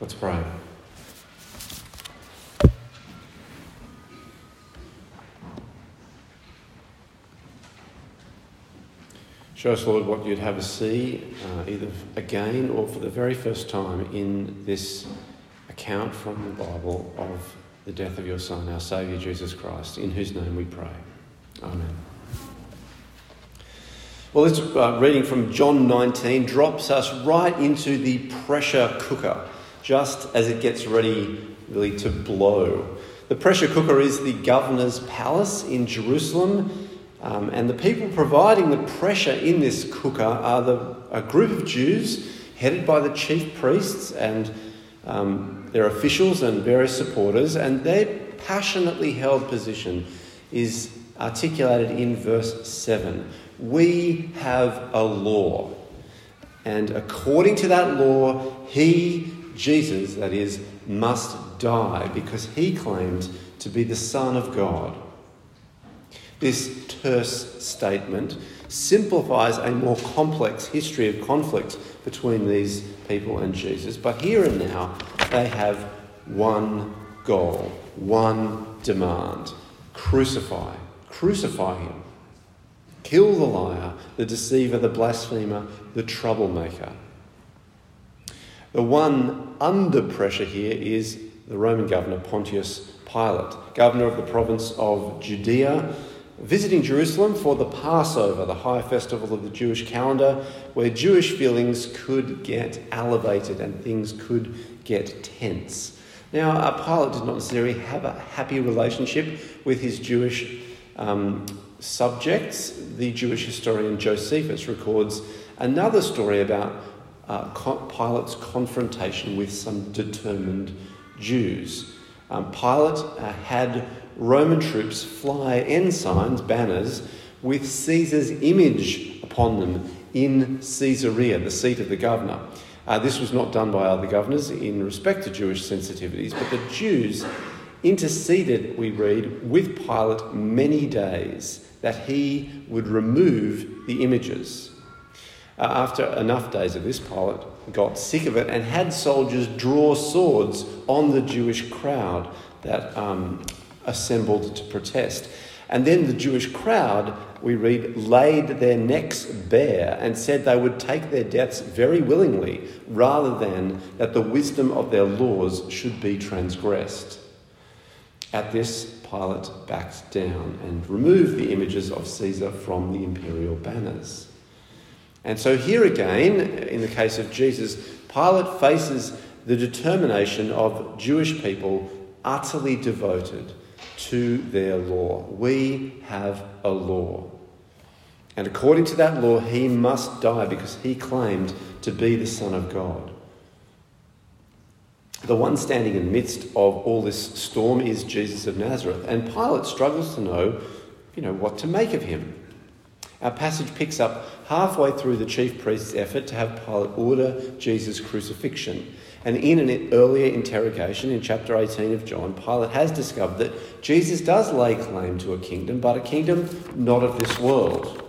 Let's pray. Show us, Lord, what you'd have us see, uh, either again or for the very first time in this account from the Bible of the death of your Son, our Saviour Jesus Christ, in whose name we pray. Amen. Well, this uh, reading from John 19 drops us right into the pressure cooker, just as it gets ready really to blow. The pressure cooker is the governor's palace in Jerusalem um, and the people providing the pressure in this cooker are the, a group of Jews headed by the chief priests and um, their officials and various supporters, and their passionately held position is articulated in verse 7. We have a law, and according to that law, he, Jesus, that is, must die because he claimed to be the Son of God. This terse statement simplifies a more complex history of conflict between these people and Jesus. But here and now, they have one goal, one demand crucify, crucify him. Kill the liar, the deceiver, the blasphemer, the troublemaker. The one under pressure here is the Roman governor Pontius Pilate, governor of the province of Judea visiting Jerusalem for the Passover, the high festival of the Jewish calendar, where Jewish feelings could get elevated and things could get tense. Now, uh, Pilate did not necessarily have a happy relationship with his Jewish um, subjects. The Jewish historian Josephus records another story about uh, Pilate's confrontation with some determined Jews. Um, Pilate uh, had Roman troops fly ensigns, banners, with Caesar's image upon them in Caesarea, the seat of the governor. Uh, this was not done by other governors in respect to Jewish sensitivities, but the Jews interceded, we read, with Pilate many days that he would remove the images. Uh, after enough days of this, Pilate got sick of it and had soldiers draw swords on the Jewish crowd that um, assembled to protest. And then the Jewish crowd, we read, laid their necks bare and said they would take their deaths very willingly rather than that the wisdom of their laws should be transgressed. At this, Pilate backed down and removed the images of Caesar from the imperial banners. And so, here again, in the case of Jesus, Pilate faces the determination of Jewish people utterly devoted to their law. We have a law. And according to that law, he must die because he claimed to be the Son of God. The one standing in the midst of all this storm is Jesus of Nazareth, and Pilate struggles to know, you know, what to make of him. Our passage picks up halfway through the chief priest's effort to have Pilate order Jesus' crucifixion. And in an earlier interrogation in chapter 18 of John, Pilate has discovered that Jesus does lay claim to a kingdom, but a kingdom not of this world.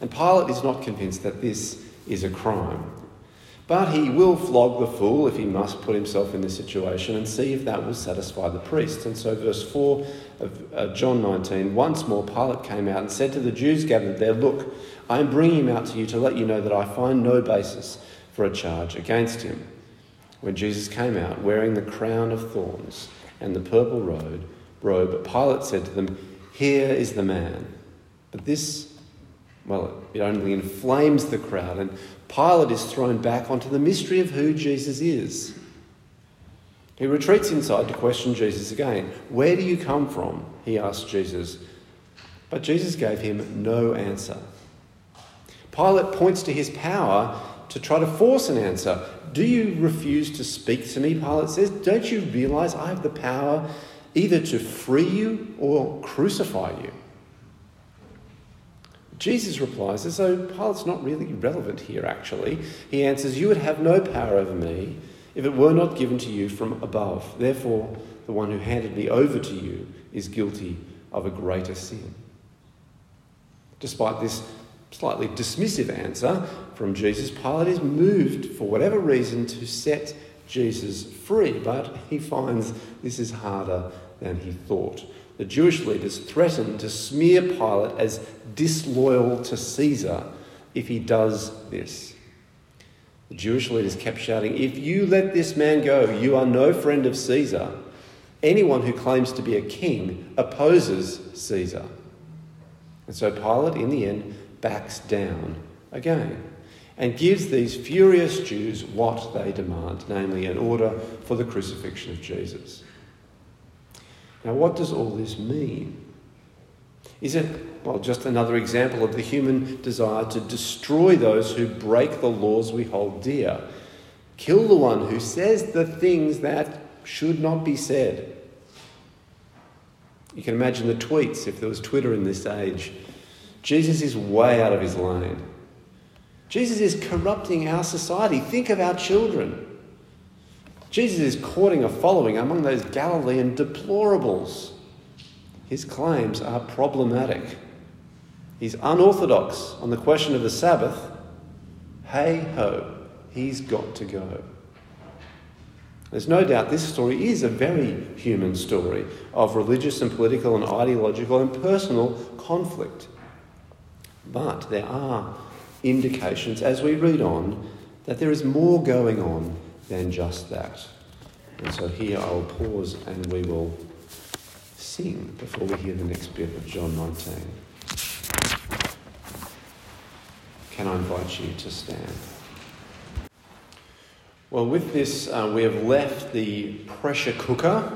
And Pilate is not convinced that this is a crime. But he will flog the fool if he must put himself in this situation and see if that will satisfy the priests. And so, verse 4 of uh, John 19 once more Pilate came out and said to the Jews gathered there, Look, I am bringing him out to you to let you know that I find no basis for a charge against him when Jesus came out wearing the crown of thorns and the purple robe, robe, Pilate said to them, Here is the man. But this, well, it only inflames the crowd, and Pilate is thrown back onto the mystery of who Jesus is. He retreats inside to question Jesus again. Where do you come from? He asked Jesus. But Jesus gave him no answer. Pilate points to his power to try to force an answer. Do you refuse to speak to me? Pilate says. Don't you realize I have the power either to free you or crucify you? Jesus replies as though Pilate's not really relevant here, actually. He answers, You would have no power over me if it were not given to you from above. Therefore, the one who handed me over to you is guilty of a greater sin. Despite this slightly dismissive answer from Jesus, Pilate is moved, for whatever reason, to set Jesus free, but he finds this is harder than he thought. The Jewish leaders threaten to smear Pilate as disloyal to Caesar if he does this. The Jewish leaders kept shouting, If you let this man go, you are no friend of Caesar. Anyone who claims to be a king opposes Caesar. And so Pilate, in the end, backs down again and gives these furious Jews what they demand, namely an order for the crucifixion of Jesus. Now, what does all this mean? Is it, well, just another example of the human desire to destroy those who break the laws we hold dear? Kill the one who says the things that should not be said. You can imagine the tweets if there was Twitter in this age. Jesus is way out of his lane. Jesus is corrupting our society. Think of our children. Jesus is courting a following among those Galilean deplorables. His claims are problematic. He's unorthodox on the question of the Sabbath. Hey ho, he's got to go. There's no doubt this story is a very human story of religious and political and ideological and personal conflict. But there are indications as we read on that there is more going on than just that. And so here I'll pause and we will sing before we hear the next bit of John 19. Can I invite you to stand? Well, with this, uh, we have left the pressure cooker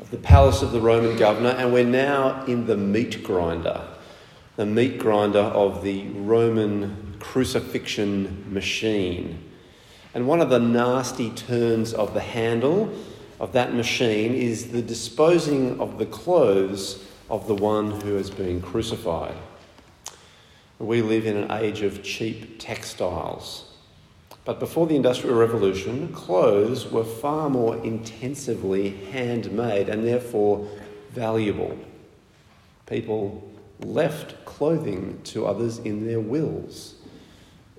of the palace of the Roman governor and we're now in the meat grinder, the meat grinder of the Roman crucifixion machine. And one of the nasty turns of the handle of that machine is the disposing of the clothes of the one who has been crucified. We live in an age of cheap textiles. But before the Industrial Revolution, clothes were far more intensively handmade and therefore valuable. People left clothing to others in their wills.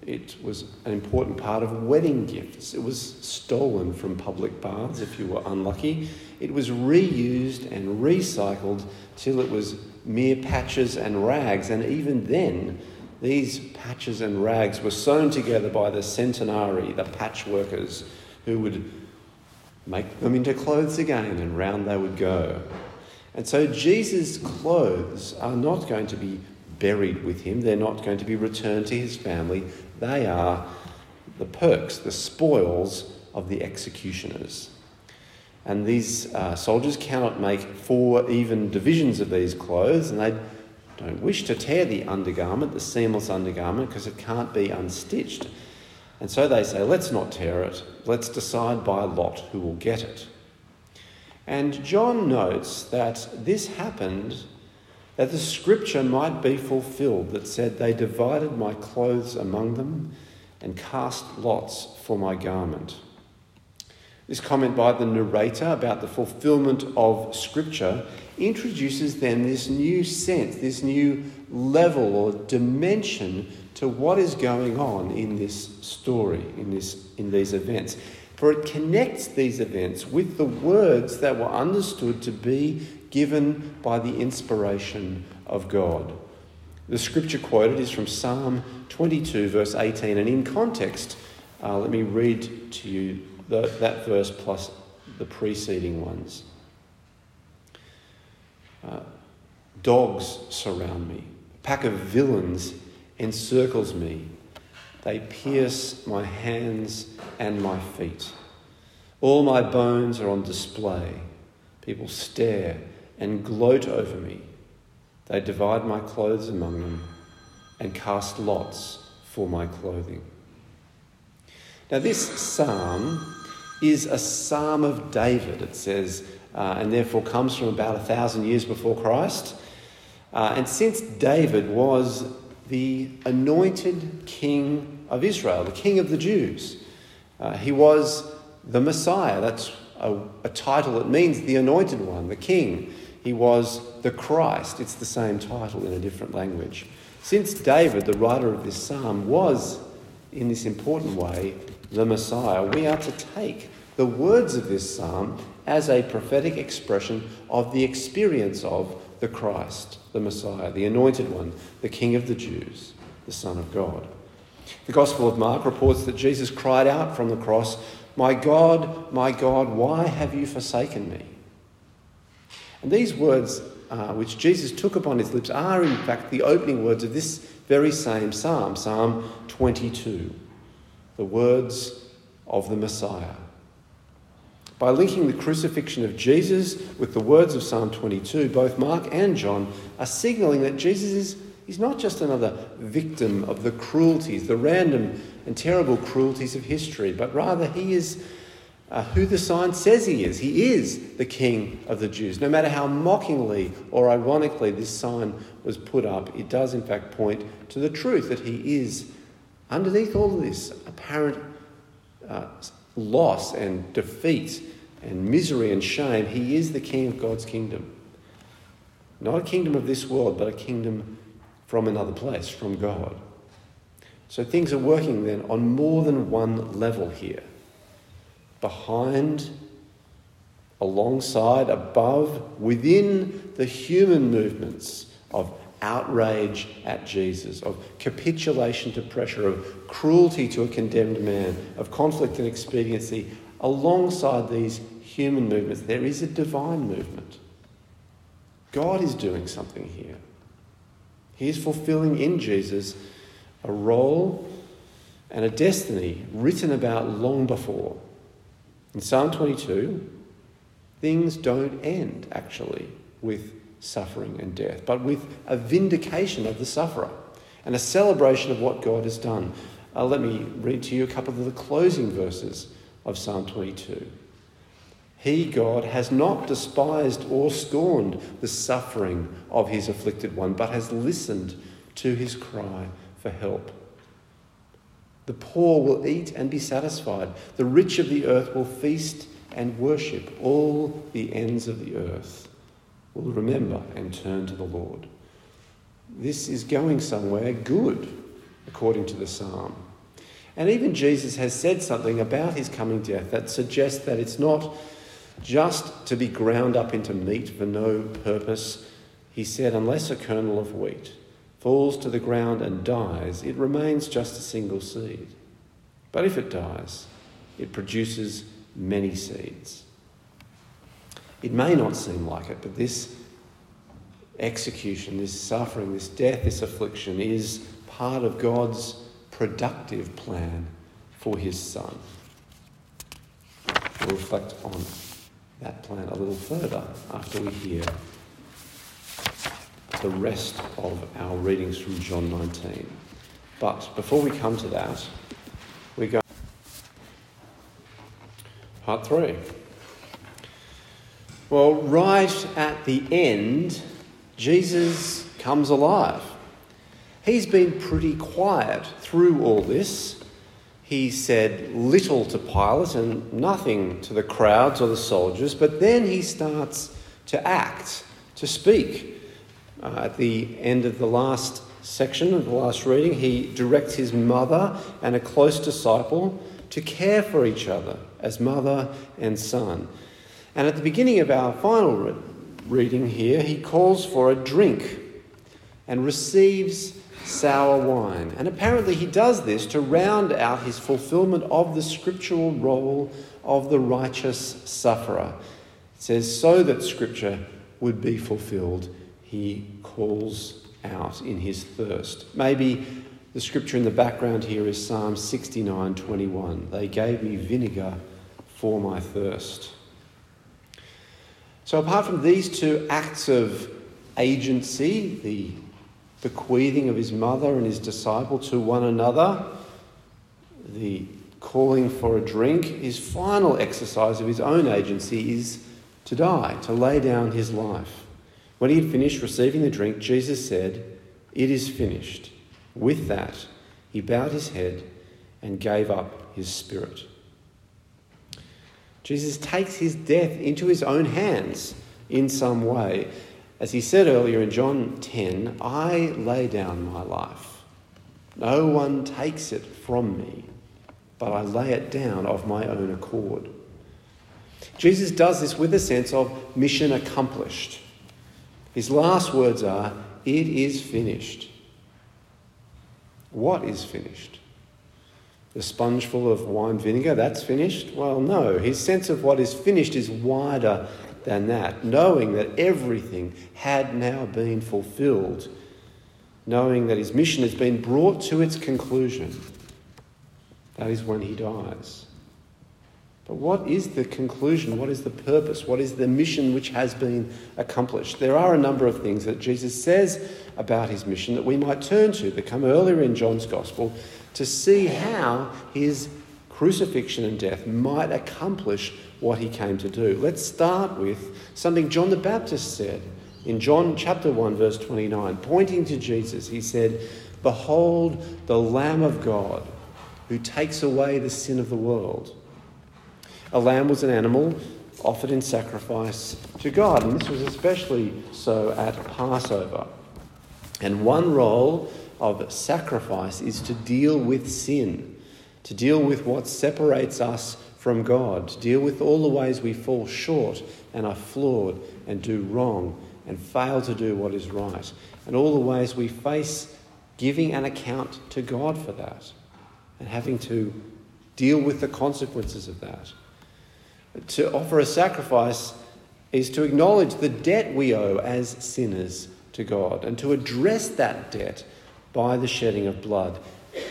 It was an important part of wedding gifts. It was stolen from public baths if you were unlucky. It was reused and recycled till it was mere patches and rags. And even then, these patches and rags were sewn together by the centonarii, the patchworkers, who would make them into clothes again, and round they would go. And so Jesus' clothes are not going to be buried with him, they're not going to be returned to his family. They are the perks, the spoils of the executioners. And these uh, soldiers cannot make four even divisions of these clothes, and they don't wish to tear the undergarment, the seamless undergarment, because it can't be unstitched. And so they say, let's not tear it, let's decide by lot who will get it. And John notes that this happened that the scripture might be fulfilled that said, They divided my clothes among them and cast lots for my garment. This comment by the narrator about the fulfillment of scripture introduces then this new sense, this new level or dimension to what is going on in this story, in, this, in these events. For it connects these events with the words that were understood to be given by the inspiration of God. The scripture quoted is from Psalm 22, verse 18, and in context, uh, let me read to you the, that verse plus the preceding ones. Uh, dogs surround me, a pack of villains encircles me. They pierce my hands and my feet. All my bones are on display. People stare and gloat over me. They divide my clothes among them and cast lots for my clothing. Now, this psalm is a psalm of David, it says, uh, and therefore comes from about a thousand years before Christ. Uh, and since David was the anointed king of Israel, the king of the Jews, uh, he was the Messiah. That's a, a title that means the anointed one, the king. He was the Christ. It's the same title in a different language. Since David, the writer of this psalm, was in this important way the Messiah, we are to take the words of this psalm as a prophetic expression of the experience of the Christ, the Messiah, the Anointed One, the King of the Jews, the Son of God. The Gospel of Mark reports that Jesus cried out from the cross, My God, my God, why have you forsaken me? And these words, uh, which Jesus took upon his lips, are in fact the opening words of this very same psalm, Psalm 22, the words of the Messiah. By linking the crucifixion of Jesus with the words of Psalm 22, both Mark and John are signalling that Jesus is he's not just another victim of the cruelties, the random and terrible cruelties of history, but rather he is uh, who the sign says he is. He is the King of the Jews. No matter how mockingly or ironically this sign was put up, it does in fact point to the truth that he is, underneath all of this apparent uh, loss and defeat and misery and shame, he is the king of God's kingdom. Not a kingdom of this world, but a kingdom from another place, from God. So things are working then on more than one level here. Behind, alongside, above, within the human movements of outrage at Jesus, of capitulation to pressure, of cruelty to a condemned man, of conflict and expediency, alongside these human movements, there is a divine movement. God is doing something here. He is fulfilling in Jesus a role and a destiny written about long before. In Psalm 22, things don't end actually with suffering and death, but with a vindication of the sufferer and a celebration of what God has done. Uh, let me read to you a couple of the closing verses of Psalm 22. He, God, has not despised or scorned the suffering of his afflicted one, but has listened to his cry for help. The poor will eat and be satisfied. The rich of the earth will feast and worship. All the ends of the earth will remember and turn to the Lord. This is going somewhere good, according to the psalm. And even Jesus has said something about his coming death that suggests that it's not just to be ground up into meat for no purpose. He said, unless a kernel of wheat falls to the ground and dies, it remains just a single seed. But if it dies, it produces many seeds. It may not seem like it, but this execution, this suffering, this death, this affliction is part of God's productive plan for his son. We'll reflect on that plan a little further after we hear the rest of our readings from John 19. But before we come to that, we go. Part 3. Well, right at the end, Jesus comes alive. He's been pretty quiet through all this. He said little to Pilate and nothing to the crowds or the soldiers, but then he starts to act, to speak. Uh, at the end of the last section of the last reading, he directs his mother and a close disciple to care for each other as mother and son. And at the beginning of our final re- reading here, he calls for a drink and receives sour wine. And apparently, he does this to round out his fulfillment of the scriptural role of the righteous sufferer. It says, so that scripture would be fulfilled, he calls out in his thirst. Maybe the scripture in the background here is Psalm 69 21. They gave me vinegar for my thirst. So, apart from these two acts of agency, the bequeathing of his mother and his disciple to one another, the calling for a drink, his final exercise of his own agency is to die, to lay down his life. When he had finished receiving the drink, Jesus said, It is finished. With that, he bowed his head and gave up his spirit. Jesus takes his death into his own hands in some way. As he said earlier in John 10, I lay down my life. No one takes it from me, but I lay it down of my own accord. Jesus does this with a sense of mission accomplished. His last words are, It is finished. What is finished? The sponge full of wine vinegar, that's finished? Well, no. His sense of what is finished is wider than that, knowing that everything had now been fulfilled, knowing that his mission has been brought to its conclusion. That is when he dies. But what is the conclusion? What is the purpose? What is the mission which has been accomplished? There are a number of things that Jesus says about his mission that we might turn to that come earlier in John's Gospel to see how his crucifixion and death might accomplish what he came to do. Let's start with something John the Baptist said in John chapter 1 verse 29 pointing to Jesus he said behold the lamb of God who takes away the sin of the world a lamb was an animal offered in sacrifice to God, and this was especially so at Passover. And one role of sacrifice is to deal with sin, to deal with what separates us from God, to deal with all the ways we fall short and are flawed and do wrong and fail to do what is right, and all the ways we face giving an account to God for that and having to deal with the consequences of that. To offer a sacrifice is to acknowledge the debt we owe as sinners to God and to address that debt by the shedding of blood.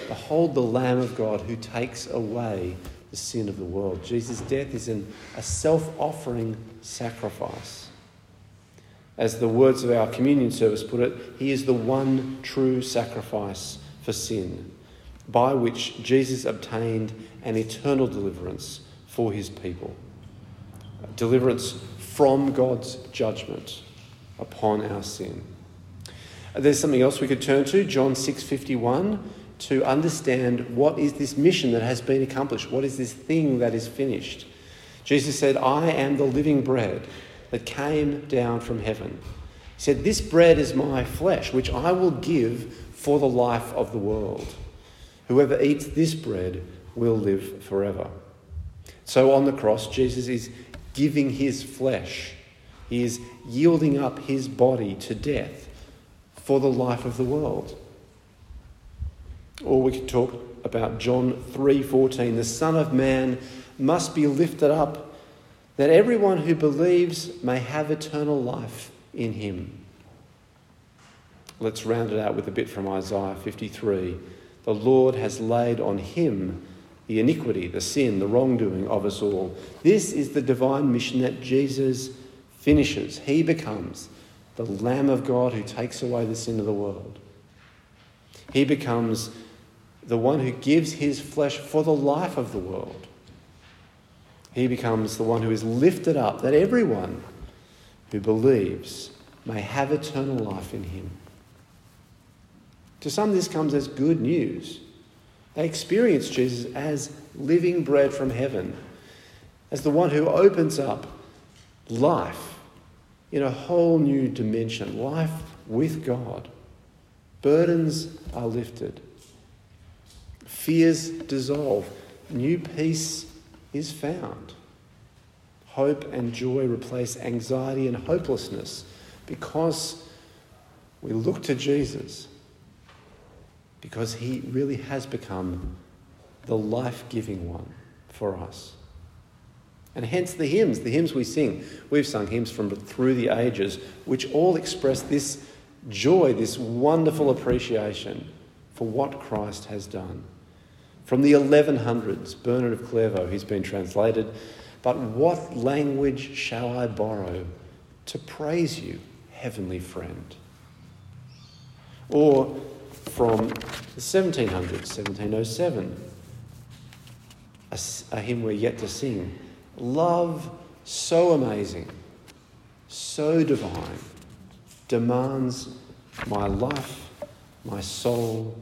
Behold the Lamb of God who takes away the sin of the world. Jesus' death is an, a self offering sacrifice. As the words of our communion service put it, He is the one true sacrifice for sin, by which Jesus obtained an eternal deliverance for His people deliverance from God's judgment upon our sin. There's something else we could turn to, John 6:51, to understand what is this mission that has been accomplished? What is this thing that is finished? Jesus said, "I am the living bread that came down from heaven." He said, "This bread is my flesh, which I will give for the life of the world. Whoever eats this bread will live forever." So on the cross, Jesus is giving his flesh. He is yielding up his body to death for the life of the world. Or we could talk about John 3:14, the Son of Man must be lifted up that everyone who believes may have eternal life in him. Let's round it out with a bit from Isaiah 53. The Lord has laid on him the iniquity, the sin, the wrongdoing of us all. This is the divine mission that Jesus finishes. He becomes the Lamb of God who takes away the sin of the world. He becomes the one who gives his flesh for the life of the world. He becomes the one who is lifted up that everyone who believes may have eternal life in him. To some, this comes as good news. They experience Jesus as living bread from heaven, as the one who opens up life in a whole new dimension, life with God. Burdens are lifted, fears dissolve, new peace is found. Hope and joy replace anxiety and hopelessness because we look to Jesus because he really has become the life giving one for us. And hence the hymns, the hymns we sing. We've sung hymns from through the ages, which all express this joy, this wonderful appreciation for what Christ has done. From the 1100s, Bernard of Clairvaux, he's been translated, but what language shall I borrow to praise you, heavenly friend? Or from the 1700s, 1707. A, a hymn we're yet to sing. Love so amazing, so divine, demands my life, my soul,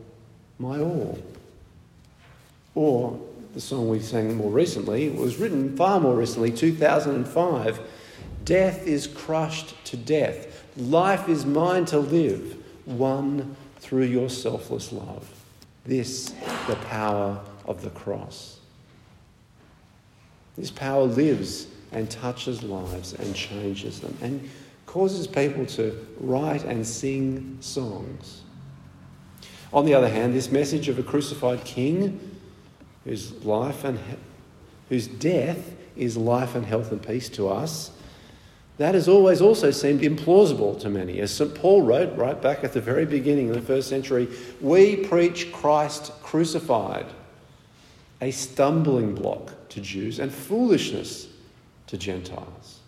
my all. Or the song we sang more recently was written far more recently, 2005. Death is crushed to death. Life is mine to live, one through your selfless love. This, the power of the cross. This power lives and touches lives and changes them and causes people to write and sing songs. On the other hand, this message of a crucified king whose life and whose death is life and health and peace to us, that has always also seemed implausible to many. As St. Paul wrote right back at the very beginning of the first century, we preach Christ crucified, a stumbling block to Jews and foolishness to Gentiles.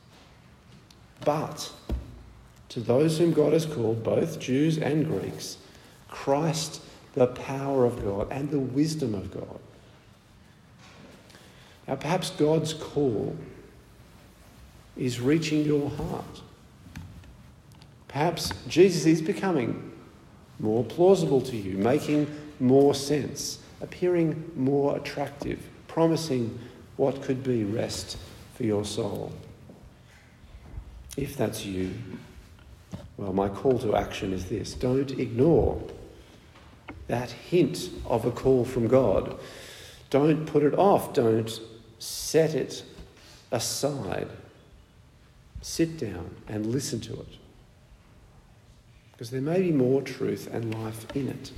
But to those whom God has called, both Jews and Greeks, Christ, the power of God and the wisdom of God. Now, perhaps God's call is reaching your heart. Perhaps Jesus is becoming more plausible to you, making more sense, appearing more attractive, promising what could be rest for your soul. If that's you, well, my call to action is this don't ignore that hint of a call from God. Don't put it off, don't set it aside. Sit down and listen to it. Because there may be more truth and life in it,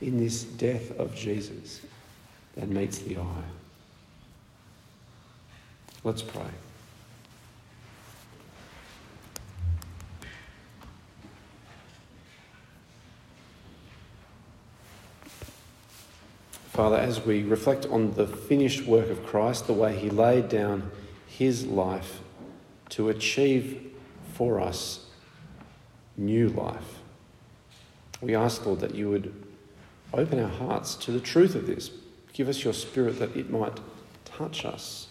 in this death of Jesus, than meets the eye. Let's pray. Father, as we reflect on the finished work of Christ, the way he laid down his life to achieve for us new life, we ask, Lord, that you would open our hearts to the truth of this. Give us your spirit that it might touch us,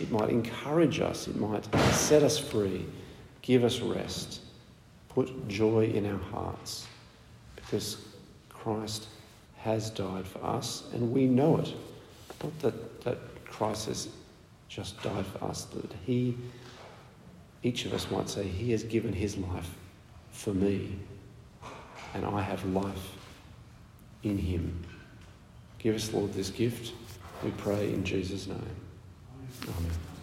it might encourage us, it might set us free, give us rest, put joy in our hearts, because Christ has died for us, and we know it. Not that, that Christ has just died for us, that He, each of us might say, He has given His life for me, and I have life in Him. Give us, Lord, this gift, we pray in Jesus' name. Amen.